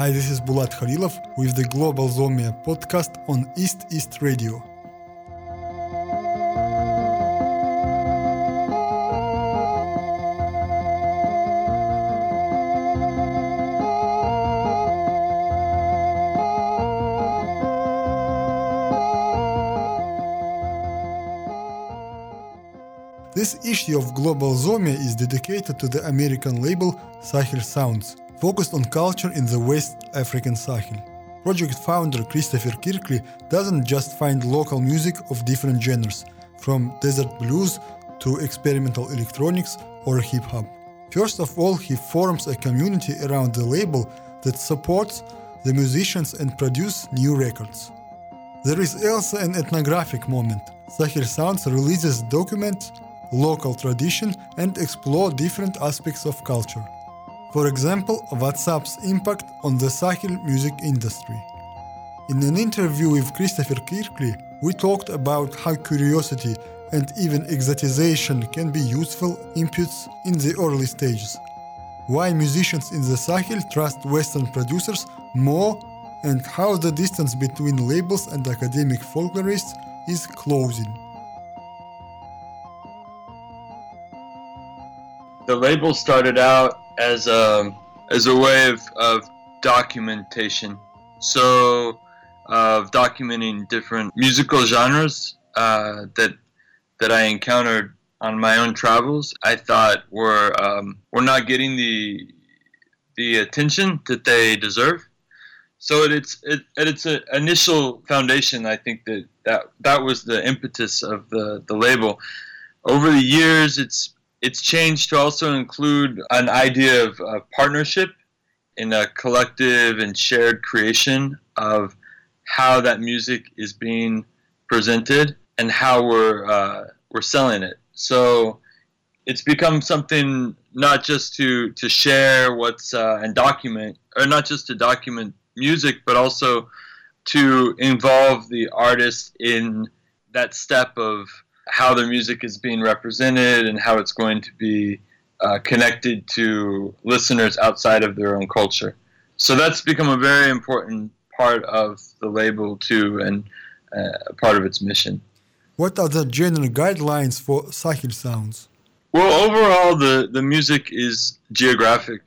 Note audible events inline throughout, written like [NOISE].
Hi, this is Bulat Khalilov with the Global Zomia podcast on EastEast Radio. This issue of Global Zomia is dedicated to the American label Sahel Sounds, focused on culture in the West African Sahel. Project founder Christopher Kirkley doesn't just find local music of different genres, from desert blues to experimental electronics or hip hop. First of all, he forms a community around the label that supports the musicians and produce new records. There is also an ethnographic moment. Sahel Sounds releases documents local tradition and explore different aspects of culture. For example, WhatsApp's impact on the Sahel music industry. In an interview with Christopher Kirkley, we talked about how curiosity and even exotization can be useful inputs in the early stages. Why musicians in the Sahel trust Western producers more and how the distance between labels and academic folklorists is closing. the label started out as a as a way of, of documentation. So of documenting different musical genres uh, that that I encountered on my own travels. I thought were um, were not getting the the attention that they deserve. So at its it, at its uh, initial foundation, I think that, that that was the impetus of the the label. Over the years, it's it's changed to also include an idea of uh, partnership in a collective and shared creation of how that music is being presented and how we're uh, we're selling it. So it's become something not just to to share what's uh, and document, or not just to document music, but also to involve the artist in that step of how their music is being represented and how it's going to be uh, connected to listeners outside of their own culture. So that's become a very important part of the label too, and uh, part of its mission. What are the general guidelines for Sahel sounds? Well, overall, the, the music is geographic.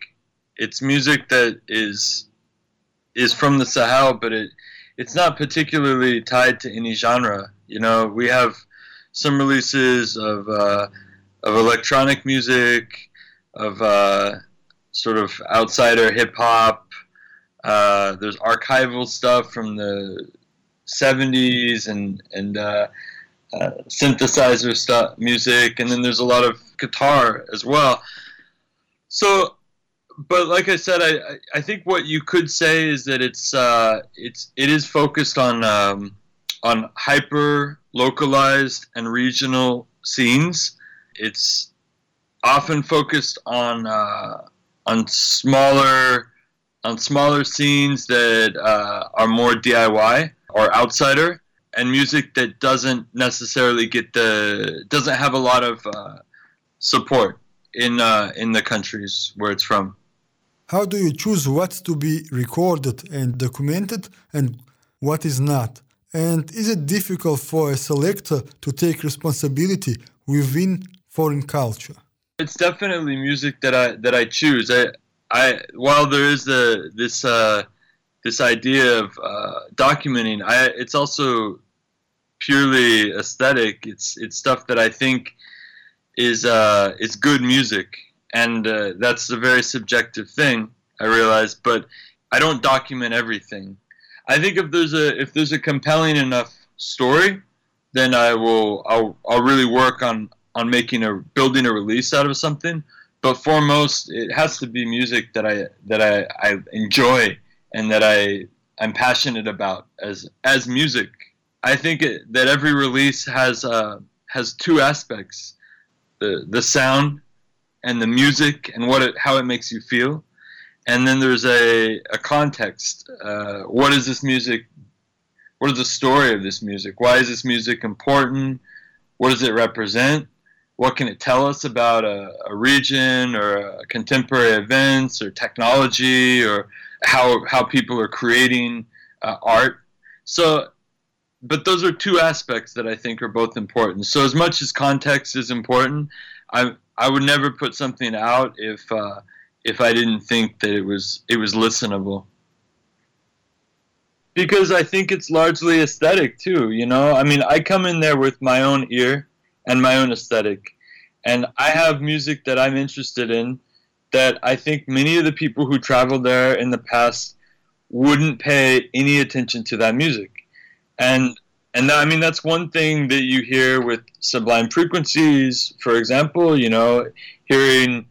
It's music that is is from the Sahel, but it it's not particularly tied to any genre. You know, we have some releases of uh, of electronic music, of uh, sort of outsider hip hop. Uh, there's archival stuff from the 70s and and uh, uh, synthesizer stuff, music, and then there's a lot of guitar as well. So, but like I said, I I think what you could say is that it's uh, it's it is focused on um, on hyper localized and regional scenes. It's often focused on uh, on smaller on smaller scenes that uh, are more DIY or outsider, and music that doesn't necessarily get the doesn't have a lot of uh, support in uh, in the countries where it's from. How do you choose what's to be recorded and documented and what is not? And is it difficult for a selector to take responsibility within foreign culture? It's definitely music that I that I choose. I I while there is the this uh, this idea of uh, documenting, I it's also purely aesthetic. It's it's stuff that I think is uh, is good music, and uh, that's a very subjective thing. I realize, but I don't document everything. I think if there's a if there's a compelling enough story, then I will I'll I'll really work on on making a building a release out of something. But foremost, it has to be music that I that I, I enjoy and that I I'm passionate about as as music. I think it, that every release has uh, has two aspects: the the sound and the music and what it how it makes you feel and then there's a, a context. Uh, what is this music? What is the story of this music? Why is this music important? What does it represent? What can it tell us about a, a region or a contemporary events or technology or how how people are creating uh, art. So, but those are two aspects that I think are both important. So as much as context is important, I I would never put something out if uh, if I didn't think that it was it was listenable. Because I think it's largely aesthetic too, you know. I mean, I come in there with my own ear and my own aesthetic, and I have music that I'm interested in that I think many of the people who traveled there in the past wouldn't pay any attention to that music. And and I mean that's one thing that you hear with sublime frequencies, for example, you know, hearing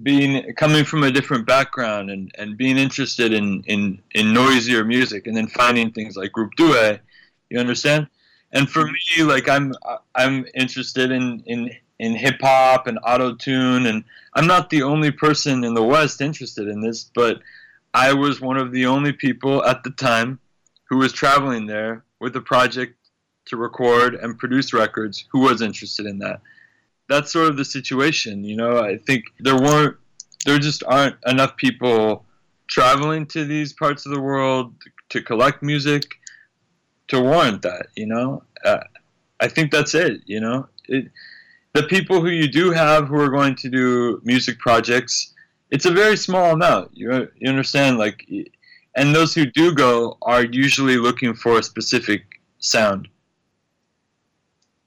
being coming from a different background and, and being interested in, in, in noisier music and then finding things like Group Doueh, you understand? And for me, like I'm I'm interested in, in in hip hop and auto tune, and I'm not the only person in the West interested in this, but I was one of the only people at the time who was traveling there with a project to record and produce records who was interested in that. That's sort of the situation, you know. I think there weren't, there just aren't enough people traveling to these parts of the world to collect music to warrant that, you know. Uh, I think that's it, you know. It, the people who you do have who are going to do music projects, it's a very small amount. You, you understand? Like, and those who do go are usually looking for a specific sound.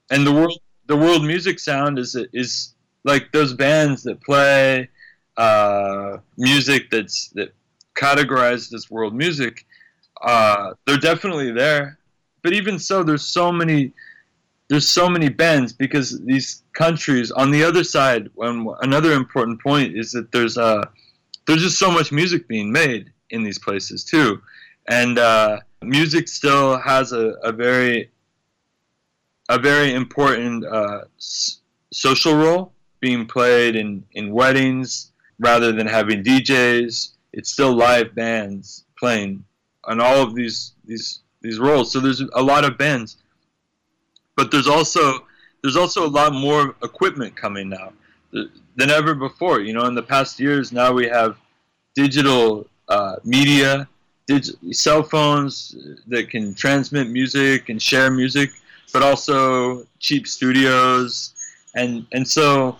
And the world, the world music sound is is like those bands that play uh, music that's that categorized as world music. Uh, they're definitely there, but even so, there's so many there's so many bends because these countries on the other side when another important point is that there's uh there's just so much music being made in these places too and uh, music still has a, a very a very important uh, s- social role being played in, in weddings rather than having DJs it's still live bands playing on all of these these these roles. So there's a lot of bands. But there's also there's also a lot more equipment coming now than ever before. You know, in the past years, now we have digital uh, media, dig- cell phones that can transmit music and share music, but also cheap studios, and and so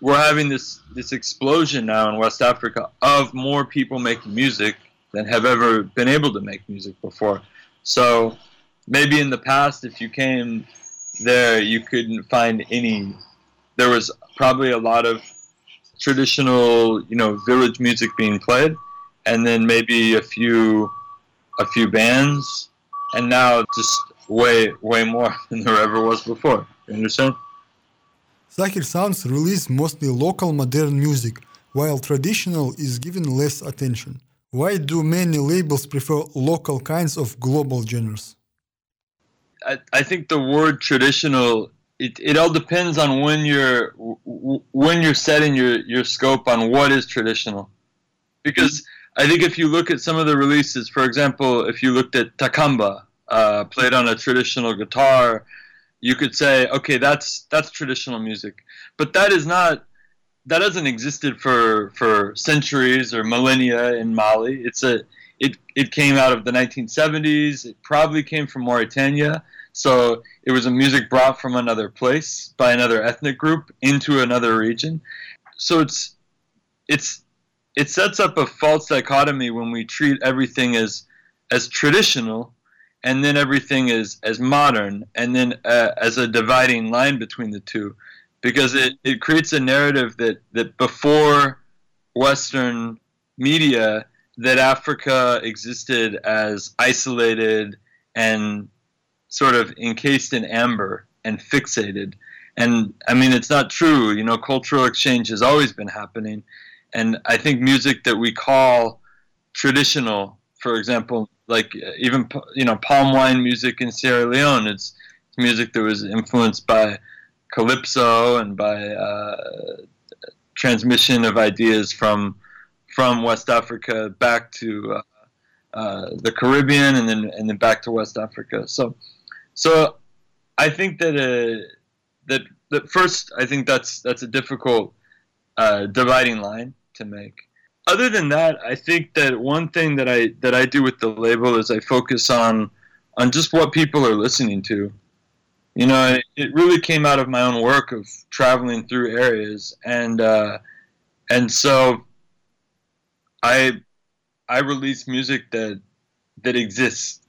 we're having this this explosion now in West Africa of more people making music than have ever been able to make music before. So maybe in the past, if you came there, you couldn't find any. There was probably a lot of traditional, you know, village music being played, and then maybe a few, a few bands, and now just way, way more [LAUGHS] than there ever was before. You understand? Sahel Sounds release mostly local modern music, while traditional is given less attention. Why do many labels prefer local kinds of global genres? I, I think the word traditional it, it all depends on when you're when you're setting your, your scope on what is traditional because I think if you look at some of the releases for example if you looked at Takamba uh, played on a traditional guitar you could say okay that's that's traditional music. But that is not that hasn't existed for for centuries or millennia in Mali. It's a it it came out of the 1970s it probably came from Mauritania. So it was a music brought from another place by another ethnic group into another region. So it's it's it sets up a false dichotomy when we treat everything as as traditional and then everything is as modern and then uh, as a dividing line between the two because it, it creates a narrative that, that before western media that africa existed as isolated and sort of encased in amber and fixated. And I mean, it's not true. You know, cultural exchange has always been happening. And I think music that we call traditional, for example, like even, you know, palm wine music in Sierra Leone, it's music that was influenced by calypso and by uh, transmission of ideas from from West Africa back to uh, uh, the Caribbean and then and then back to West Africa. So so I think that uh, that that first I think that's that's a difficult uh, dividing line to make. Other than that, I think that one thing that I that I do with the label is I focus on on just what people are listening to. You know, it, really came out of my own work of traveling through areas, and uh, and so I I release music that that exists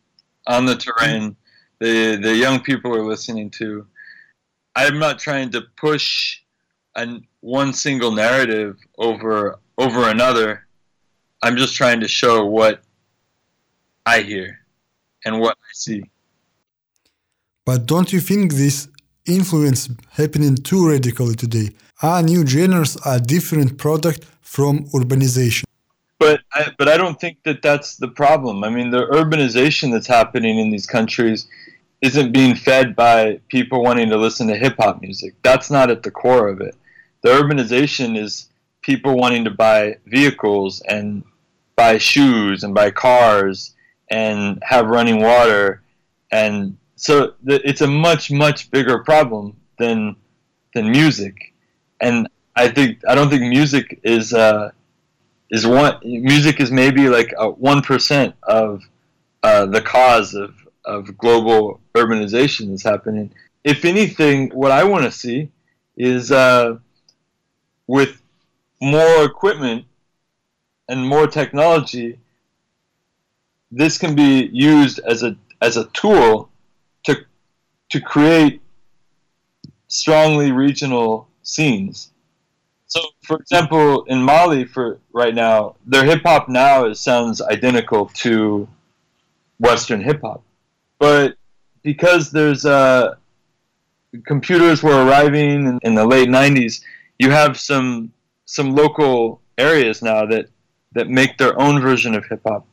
on the terrain. The the young people are listening to. I'm not trying to push an one single narrative over over another. I'm just trying to show what I hear and what I see. But don't you think this influence happening too radically today? Are new genres are a different product from urbanization? But I, but I don't think that that's the problem. I mean, the urbanization that's happening in these countries isn't being fed by people wanting to listen to hip hop music. That's not at the core of it. The urbanization is people wanting to buy vehicles and buy shoes and buy cars and have running water. And so it's a much much bigger problem than than music. And i think i don't think music is uh is one music is maybe like a one percent of uh, the cause of of global urbanization that's happening. If anything what i want to see is uh with more equipment and more technology, this can be used as a as a tool to to create strongly regional scenes. So, for example, in Mali, for right now, their hip hop now is, sounds identical to Western hip hop, but because there's uh, computers were arriving in, in the late '90s, you have some some local areas now that that make their own version of hip hop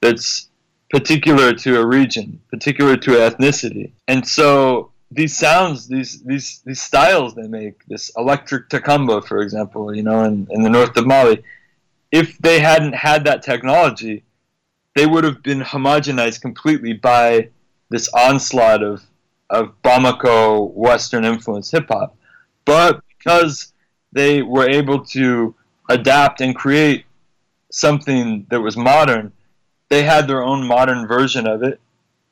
that's particular to a region, particular to ethnicity. And so these sounds, these these these styles they make, this electric takamba, for example, you know, in, in the north of Mali, if they hadn't had that technology, they would have been homogenized completely by this onslaught of of Bamako Western influence hip hop. But because they were able to adapt and create something that was modern. They had their own modern version of it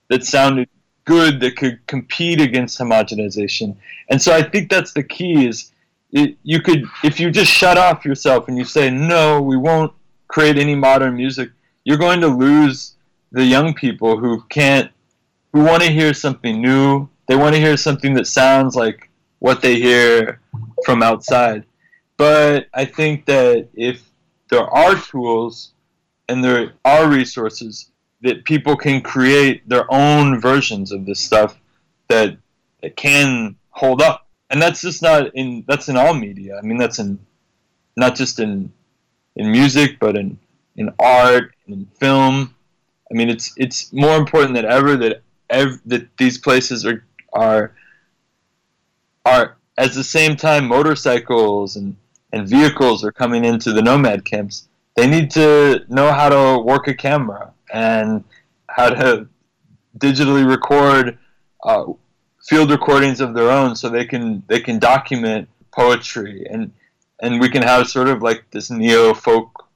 that sounded good, that could compete against homogenization. And so I think that's the key is it, you could, if you just shut off yourself and you say, no, we won't create any modern music, you're going to lose the young people who can't, who want to hear something new. They want to hear something that sounds like what they hear from outside. But I think that if there are tools and there are resources that people can create their own versions of this stuff that, that can hold up. And that's just not in that's in all media. I mean that's in not just in in music but in in art and in film. I mean it's it's more important than ever that ev- that these places are are are at the same time motorcycles and and vehicles are coming into the nomad camps, they need to know how to work a camera and how to digitally record uh, field recordings of their own, so they can they can document poetry and and we can have sort of like this neo folk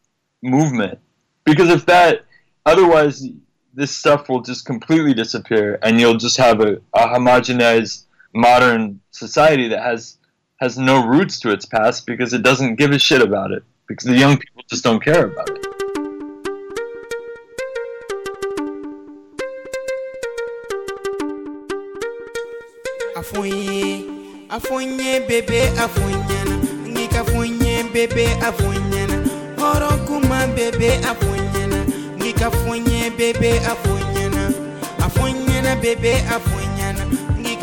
movement. Because if that, otherwise, this stuff will just completely disappear, and you'll just have a, a homogenized modern society that has has no roots to its past because it doesn't give a shit about it because the young people just don't care about it.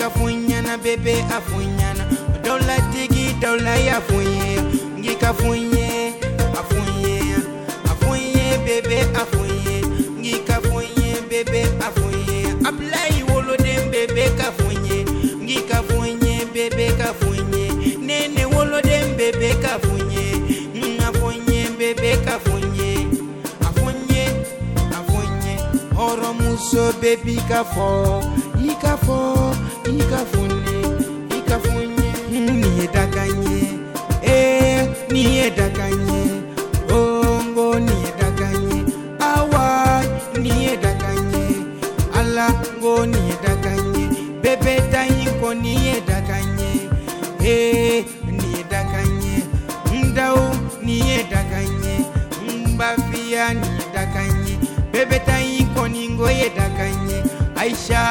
Funyana bebe afunyana. dola tigi dola ya funye ngika funye afunye afunye bebe afunye. Ngika funye bebe afunye. Ablai wolo dem bebe ka funye ngika funye bebe ka funye nene wolo dem bebe ka funye afunye bebe ka funye afunye afunye. Horo muso bebi ka fo ika fo ikafunye ikafunye mm, niyedakanye eh niyedakanye ongo niyedakanye awa niyedakanye ala ngo niyedakanye bebe tayinko niyedakanye eh niyedakanye ndau niyedakanye mbafia niyedakanye bebe tayinko ningo yedakanye aisha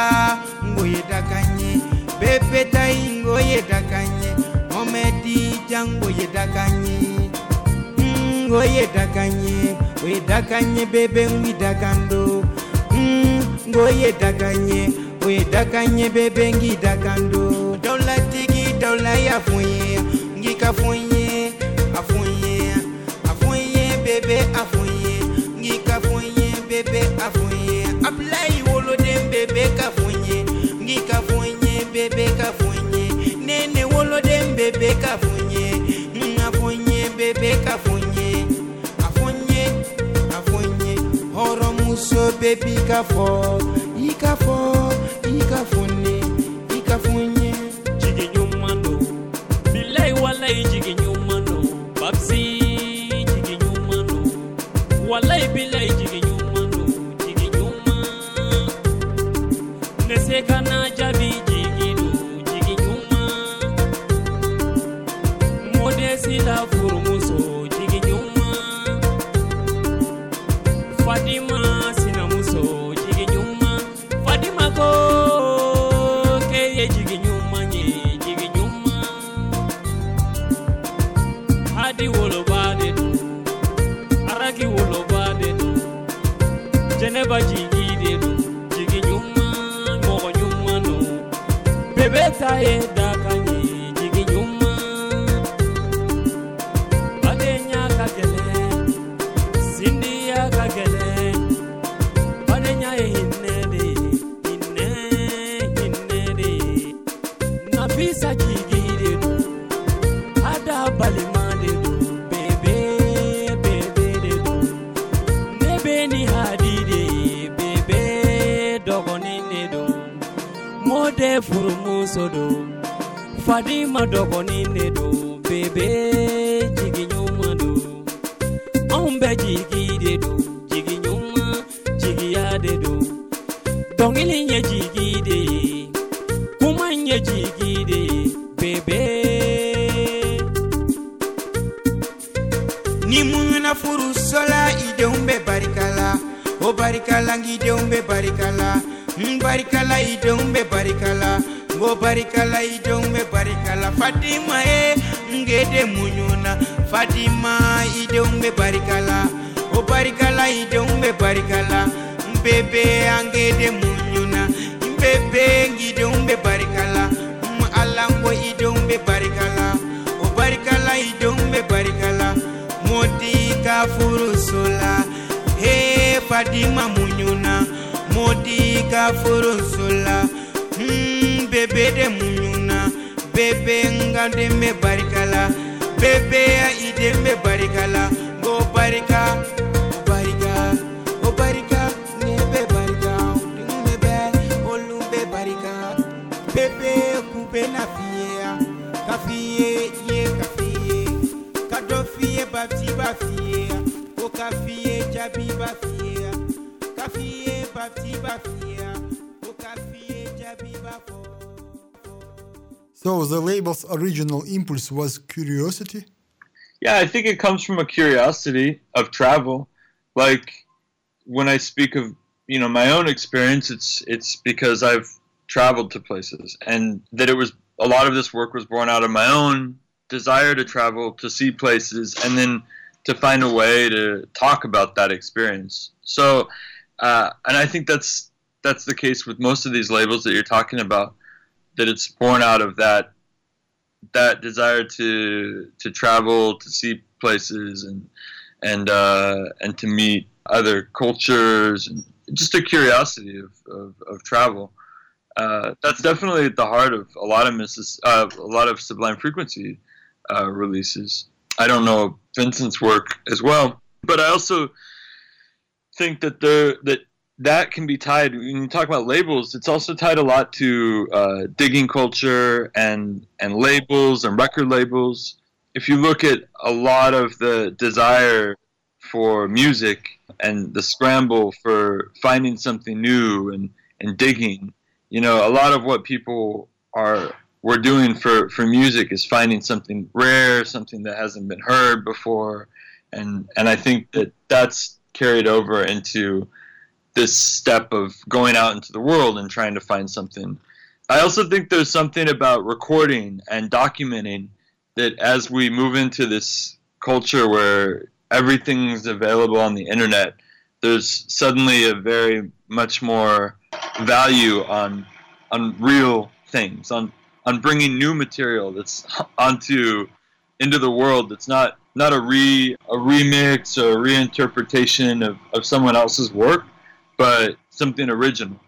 omedi jangoye dakanye ngoye dakanye we dakanye bebe ngwi dakando mm, ngoye dakanye we dakanye bebe ngi dakando dola tigi dola ya funye ngi ka funye afunye afunye bebe afunye ngi ka funye bebe afunye aplai wolo dem bebe ka funye ngi ka bebe ka funye nene wolo dem bebe ka bebi ka fɔ i ka fɔ i ka funne gide bebe. Ni muɲuna furu sola i denw be barikala. O barikalangi denw be barikala. N barikala i denw be barikala. Ngo barikala i denw be barikala. Fatima ye ngede muɲuna fatima i denw be barikala. O barikala i denw be barikala. Mm, n bebe angede muɲuna n bebe ngidenw be barikala. N ala ngo i denw bɛ barikala. O barikala i denw bɛ barikala. Modi ka furusola he fadima muɲuna modi ka furusola hmm, bebe de muɲuna bebe nga den bɛ barikala. Bebe i den bɛ barikala. Ngo barika o barika fiye bafti b'a fiye ko ka fiye jaabi b'a fiye ka fiye bafti b'a fiye ko ka fiye jaabi b'a fɔ. So the label's original impulse was curiosity. Yeah, I think it comes from a curiosity of travel. Like when I speak of you know my own experience, it's it's because I've traveled to places, and that it was a lot of this work was born out of my own desire to travel to see places, and then to find a way to talk about that experience. So, uh, and I think that's that's the case with most of these labels that you're talking about. That it's born out of that that desire to to travel, to see places, and and uh, and to meet other cultures, and just a curiosity of of, of travel. Uh, that's definitely at the heart of a lot of Mrs. Uh, a lot of Sublime Frequency uh, releases. I don't know Vincent's work as well, but I also think that there that that can be tied when you talk about labels it's also tied a lot to uh, digging culture and and labels and record labels if you look at a lot of the desire for music and the scramble for finding something new and and digging you know, a lot of what people are we're doing for for music is finding something rare, something that hasn't been heard before, and and I think that that's carried over into this step of going out into the world and trying to find something. I also think there's something about recording and documenting that as we move into this culture where everything's available on the internet, there's suddenly a very much more value on on real things, on on bringing new material that's [LAUGHS] onto into the world that's not not a re a remix or a reinterpretation of, of someone else's work, but something original.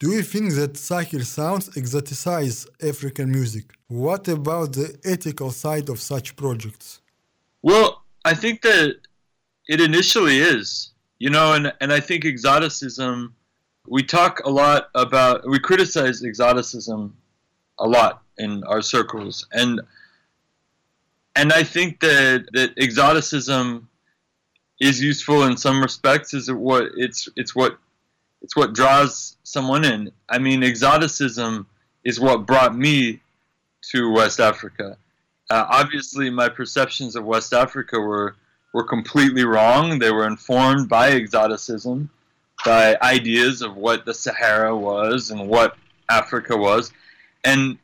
Do you think that Sahel sounds exoticize African music? What about the ethical side of such projects? Well, I think that it initially is, you know, and, and I think exoticism, we talk a lot about, we criticize exoticism a lot in our circles. And and I think that, that exoticism is useful in some respects. Is it what it's it's what it's what draws someone in. I mean, exoticism is what brought me to West Africa. Uh, obviously, my perceptions of West Africa were were completely wrong. They were informed by exoticism, by ideas of what the Sahara was and what Africa was, and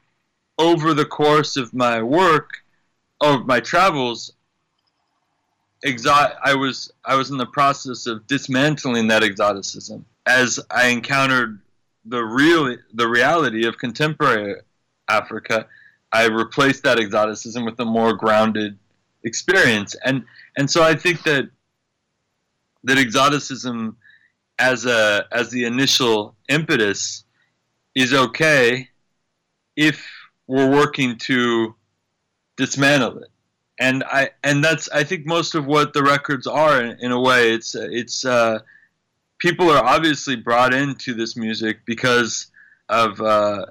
over the course of my work, of my travels, exot I was I was in the process of dismantling that exoticism as I encountered the real the reality of contemporary Africa. I replaced that exoticism with a more grounded experience, and and so I think that that exoticism as a as the initial impetus is okay if we're working to dismantle it. And i and that's i think most of what the records are in, in a way. It's it's uh, people are obviously brought into this music because of uh,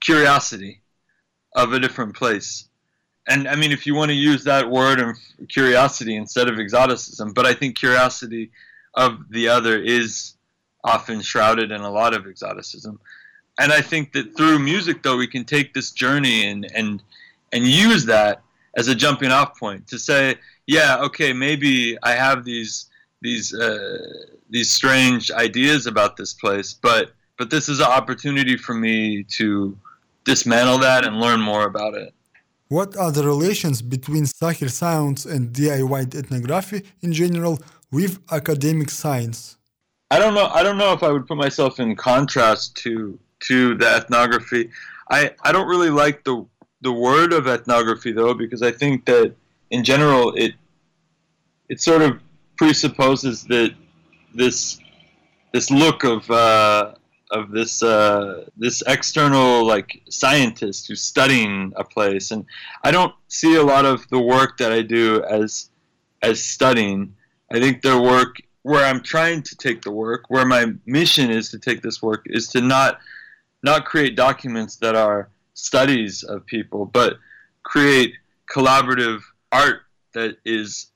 curiosity of a different place. And i mean if you want to use that word of curiosity instead of exoticism but i think curiosity of the other is often shrouded in a lot of exoticism and I think that through music, though, we can take this journey and and and use that as a jumping off point to say, yeah, okay, maybe I have these these uh, these strange ideas about this place, but but this is an opportunity for me to dismantle that and learn more about it. What are the relations between Sahel sounds and DIY ethnography in general with academic science? I don't know. I don't know if I would put myself in contrast to to the ethnography. I, I don't really like the the word of ethnography though because I think that in general it it sort of presupposes that this this look of uh, of this uh, this external like scientist who's studying a place, and I don't see a lot of the work that I do as as studying. I think the work where I'm trying to take the work, where my mission is to take this work, is to not not create documents that are studies of people, but create collaborative art that is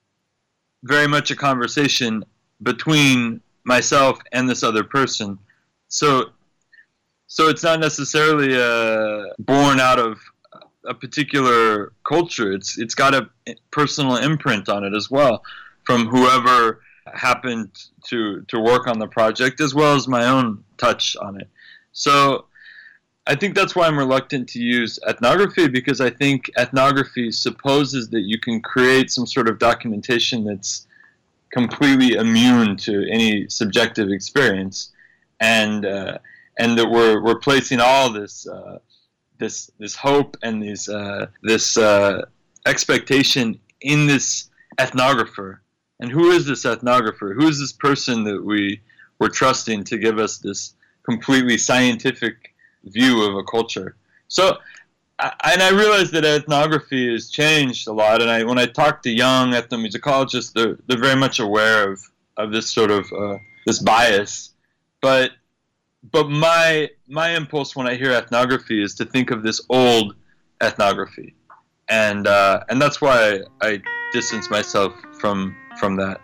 very much a conversation between myself and this other person. So, so it's not necessarily uh, born out of a particular culture. It's it's got a personal imprint on it as well, from whoever happened to to work on the project, as well as my own touch on it. So I think that's why I'm reluctant to use ethnography because I think ethnography supposes that you can create some sort of documentation that's completely immune to any subjective experience, and uh, and that we're we're placing all this uh, this this hope and this uh, this uh, expectation in this ethnographer. And who is this ethnographer? Who is this person that we we're trusting to give us this completely scientific view of a culture. So, and I realize that ethnography has changed a lot. And I, when I talk to young ethnomusicologists, they're they're very much aware of of this sort of uh, this bias. But but my my impulse when I hear ethnography is to think of this old ethnography, and uh, and that's why I, I distance myself from from that.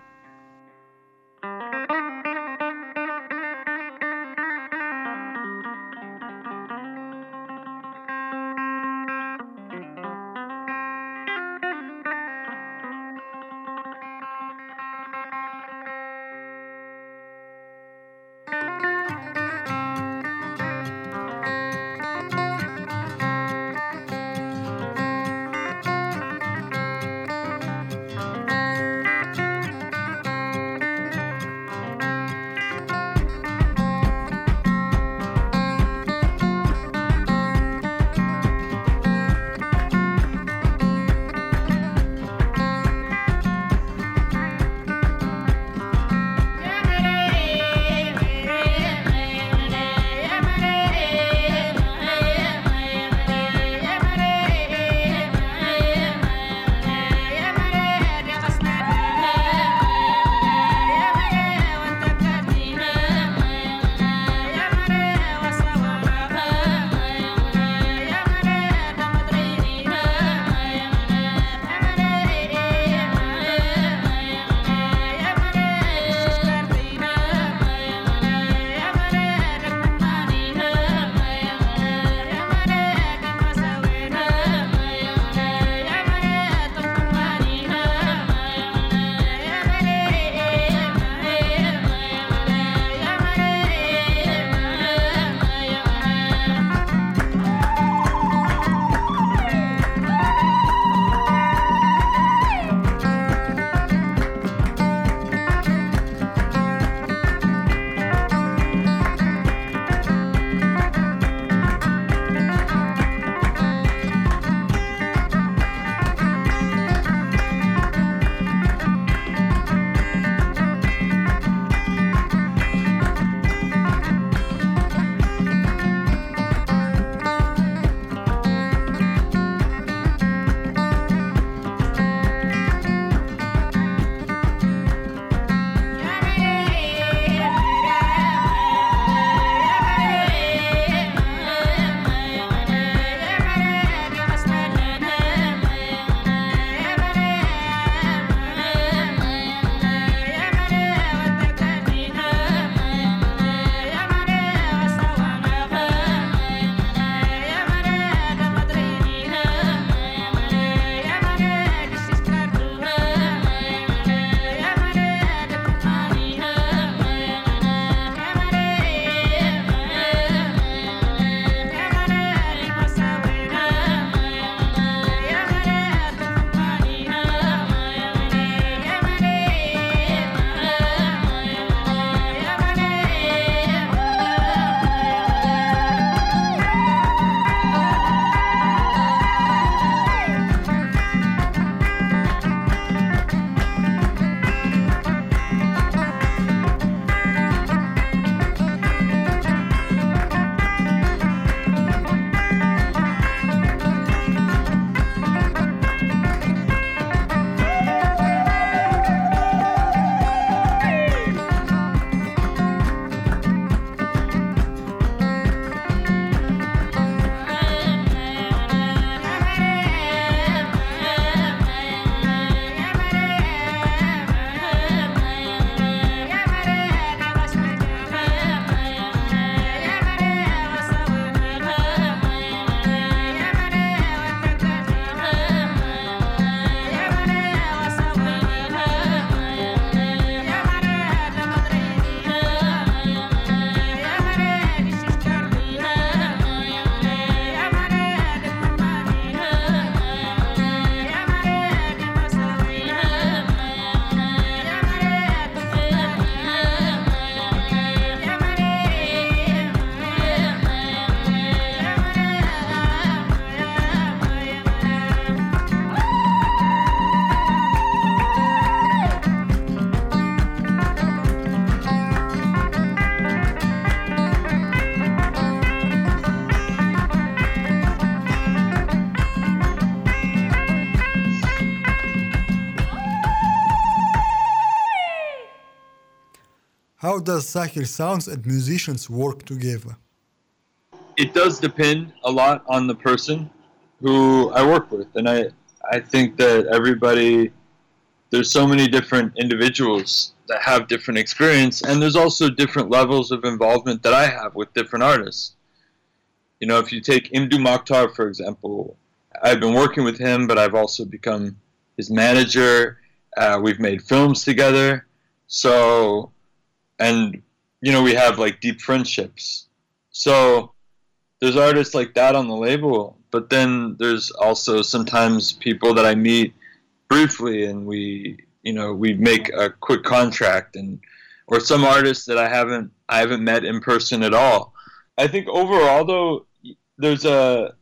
Does Sahel Sounds and musicians work together? It does depend a lot on the person who I work with, and I I think that everybody there's so many different individuals that have different experience, and there's also different levels of involvement that I have with different artists. You know, if you take Mdou Moctar, for example, I've been working with him, but I've also become his manager. Uh, we've made films together. So, and, you know, we have like deep friendships. So, there's artists like that on the label, but then there's also sometimes people that I meet briefly and we, you know, we make a quick contract and, or some artists that I haven't, I haven't met in person at all. I think overall though, there's a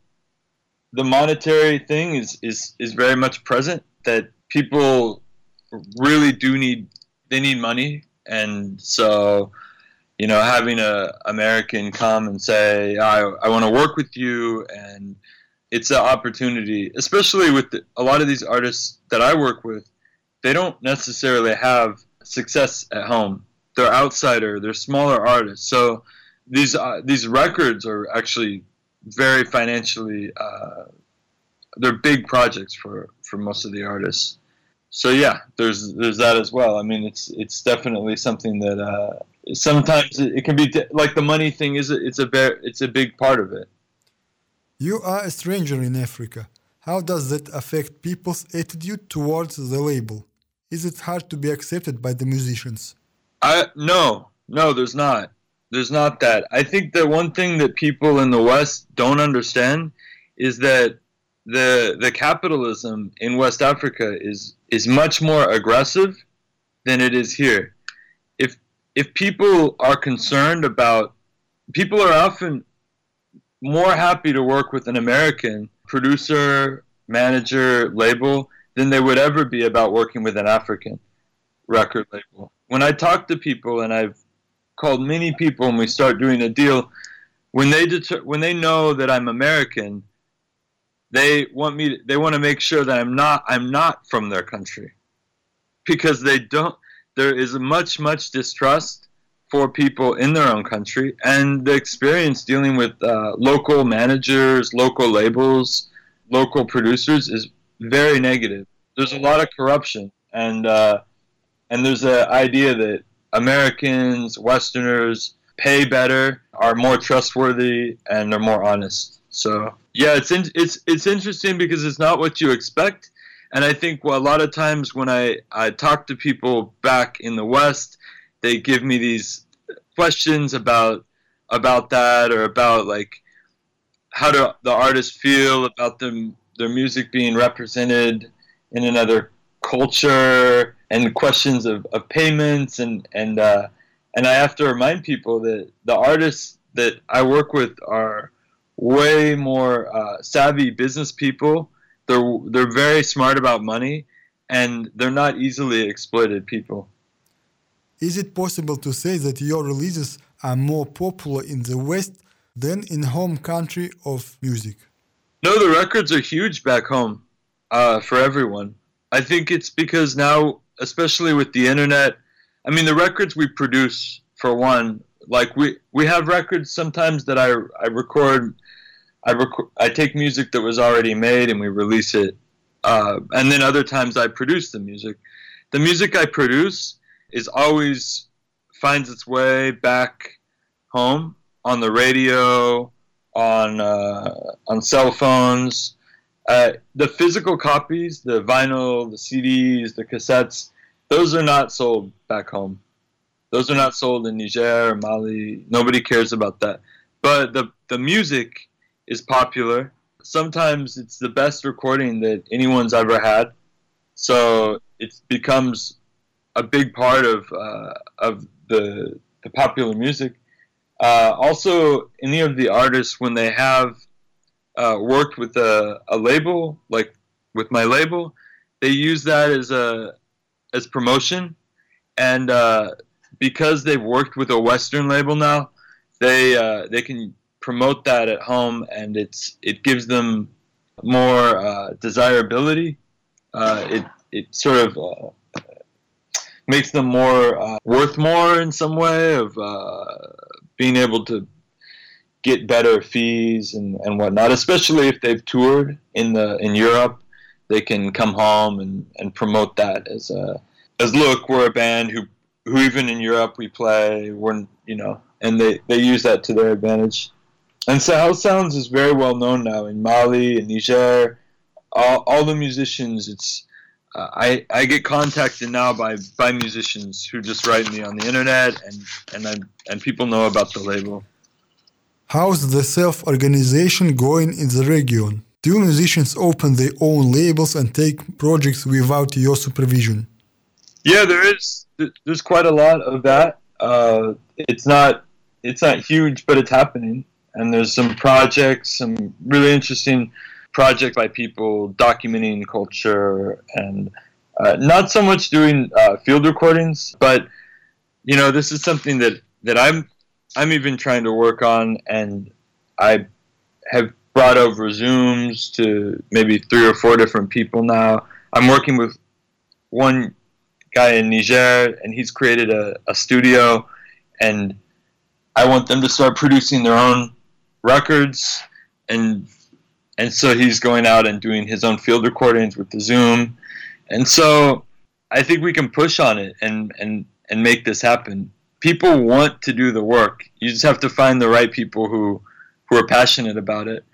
the monetary thing is is is very much present that people really do need they need money and so you know having a american come and say i, I want to work with you and it's an opportunity especially with the, a lot of these artists that i work with they don't necessarily have success at home. They're outsider they're smaller artists. So these uh, these records are actually very financially uh, they're big projects for for most of the artists so yeah there's there's that as well i mean it's it's definitely something that uh, sometimes it, it can be like the money thing is a, it's a very it's a big part of it You are a stranger in Africa. How does that affect people's attitude towards the label? Is it hard to be accepted by the musicians? I no, no, there's not. There's not that. I think the one thing that people in the West don't understand is that the the capitalism in West Africa is is much more aggressive than it is here. If if people are concerned about people are often more happy to work with an American producer, manager, label than they would ever be about working with an African record label. When I talk to people, and I've called many people, and we start doing a deal, when they deter- when they know that I'm American, they want me. To, they want to make sure that I'm not. I'm not from their country, because they don't. There is much much distrust for people in their own country, and the experience dealing with uh, local managers, local labels, local producers is very negative. There's a lot of corruption, and uh, and there's an idea that Americans, Westerners pay better, are more trustworthy, and are more honest. So yeah, it's in, it's it's interesting because it's not what you expect, and I think well, a lot of times when I I talk to people back in the West, they give me these questions about about that or about like how do the artists feel about them their music being represented in another culture and questions of, of payments and and uh, and I have to remind people that the artists that I work with are way more uh, savvy business people. They're they're very smart about money, and they're not easily exploited people. Is it possible to say that your releases are more popular in the West than in home country of music? No, the records are huge back home uh, for everyone. I think it's because now, especially with the internet, I mean, the records we produce, for one, like we we have records sometimes that I I record, I record I take music that was already made and we release it, uh, and then other times I produce the music. The music I produce is always finds its way back home on the radio, on uh, on cell phones. Uh, the physical copies, the vinyl, the CDs, the cassettes, those are not sold back home. Those are not sold in Niger or Mali. Nobody cares about that. But the the music is popular. Sometimes it's the best recording that anyone's ever had. So it becomes a big part of uh, of the the popular music. Uh, also, any of the artists when they have uh, worked with a, a label, like with my label, they use that as a as promotion, and uh, because they've worked with a Western label now, they uh, they can promote that at home, and it's it gives them more uh, desirability. Uh, it it sort of uh, makes them more uh, worth more in some way of uh, being able to get better fees and, and whatnot, especially if they've toured in the in Europe. They can come home and, and promote that as a as look, we're a band who who even in Europe we play, we're you know, and they, they use that to their advantage. And Sahel Sounds is very well known now in Mali and Niger. All, all the musicians, it's uh, I, I get contacted now by, by musicians who just write me on the internet and and I, and people know about the label. How's the self organization going in the region? Do musicians open their own labels and take projects without your supervision? Yeah, there is. There's quite a lot of that. Uh, it's not it's not huge, but it's happening. And there's some projects, some really interesting projects by people documenting culture and uh, not so much doing uh, field recordings, but you know, this is something that that I'm I'm even trying to work on, and I have brought over Zooms to maybe three or four different people now. I'm working with one guy in Niger, and he's created a, a studio, and I want them to start producing their own records, and and so he's going out and doing his own field recordings with the Zoom, and so I think we can push on it and and and make this happen people want to do the work. You just have to find the right people who who are passionate about it.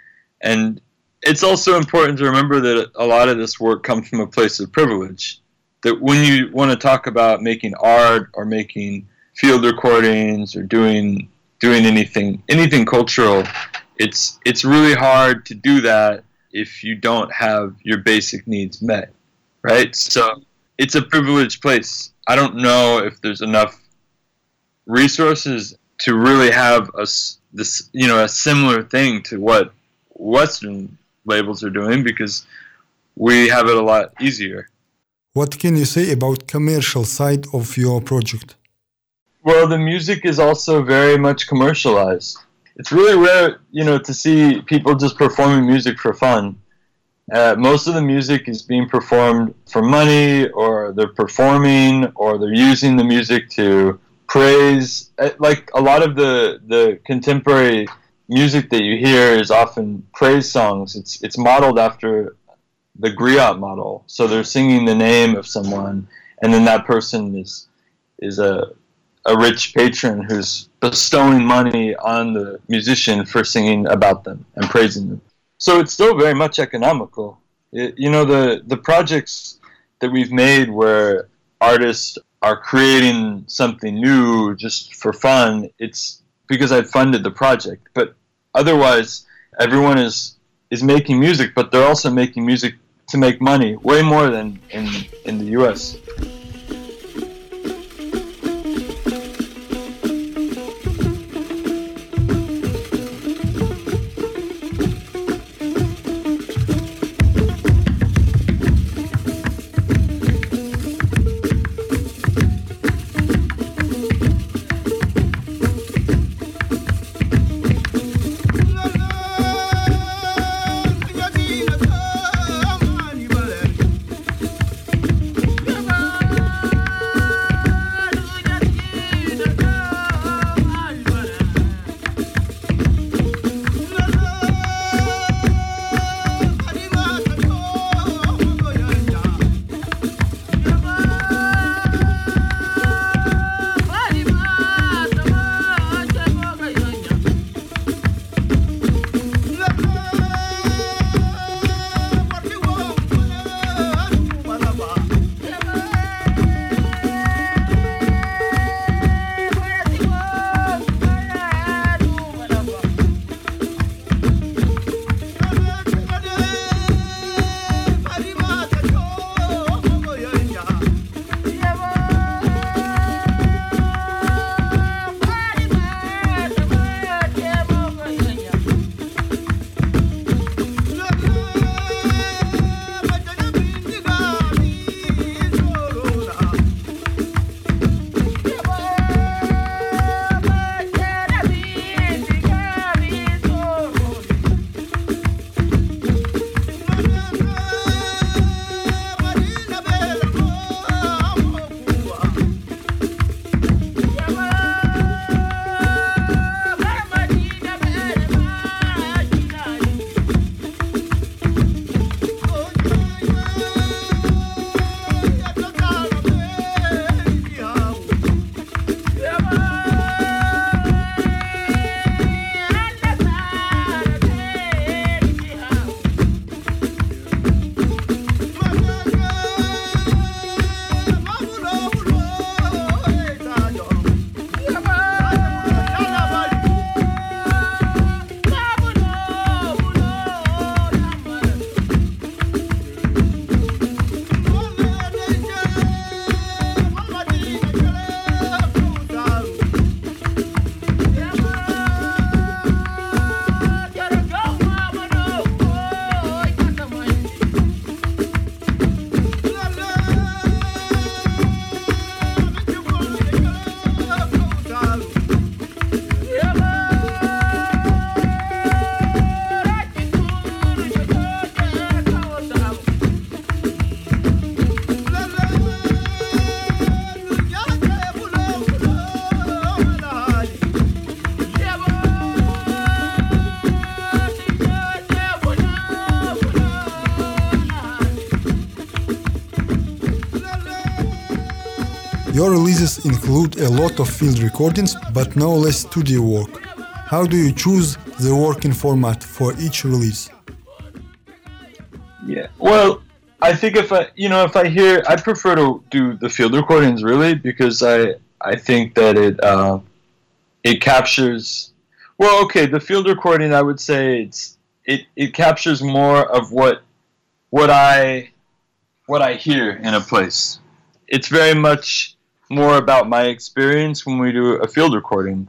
And it's also important to remember that a lot of this work comes from a place of privilege. That when you want to talk about making art or making field recordings or doing doing anything anything cultural, it's it's really hard to do that if you don't have your basic needs met. Right? So it's a privileged place. I don't know if there's enough resources to really have a this you know a similar thing to what Western labels are doing because we have it a lot easier. What can you say about commercial side of your project? Well, the music is also very much commercialized. It's really rare, you know, to see people just performing music for fun. Uh, most of the music is being performed for money, or they're performing, or they're using the music to praise uh, like a lot of the the contemporary music that you hear is often praise songs it's it's modeled after the griot model so they're singing the name of someone and then that person is is a a rich patron who's bestowing money on the musician for singing about them and praising them so it's still very much economical it, you know the the projects that we've made where artists are creating something new just for fun, it's because I've funded the project. But otherwise, everyone is is making music, but they're also making music to make money, way more than in in the U.S. releases include a lot of field recordings, but no less studio work. How do you choose the working format for each release? Yeah. Well, I think if I, you know, if I hear, I prefer to do the field recordings really because I, I think that it, uh, it captures. Well, okay, the field recording, I would say it's it, it captures more of what, what I, what I hear in a place. It's very much more about my experience when we do a field recording.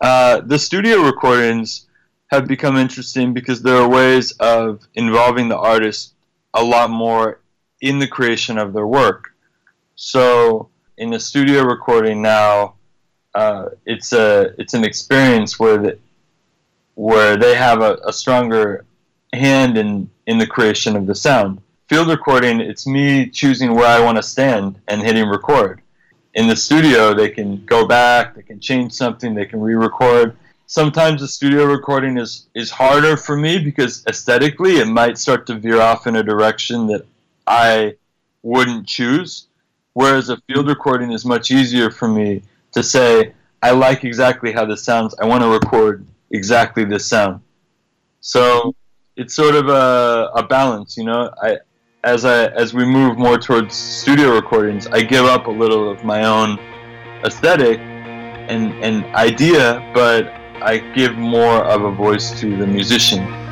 Uh, the studio recordings have become interesting because there are ways of involving the artist a lot more in the creation of their work. So in the studio recording now, uh, it's a it's an experience where the, where they have a, a stronger hand in in the creation of the sound. Field recording, it's me choosing where I want to stand and hitting record. In the studio, they can go back, they can change something, they can re-record sometimes the studio recording is is harder for me because aesthetically it might start to veer off in a direction that I wouldn't choose. Whereas a field recording is much easier for me to say, I like exactly how this sounds. I want to record exactly this sound. So it's sort of a, a balance, you know. I as I as we move more towards studio recordings, I give up a little of my own aesthetic and, and idea, but I give more of a voice to the musician.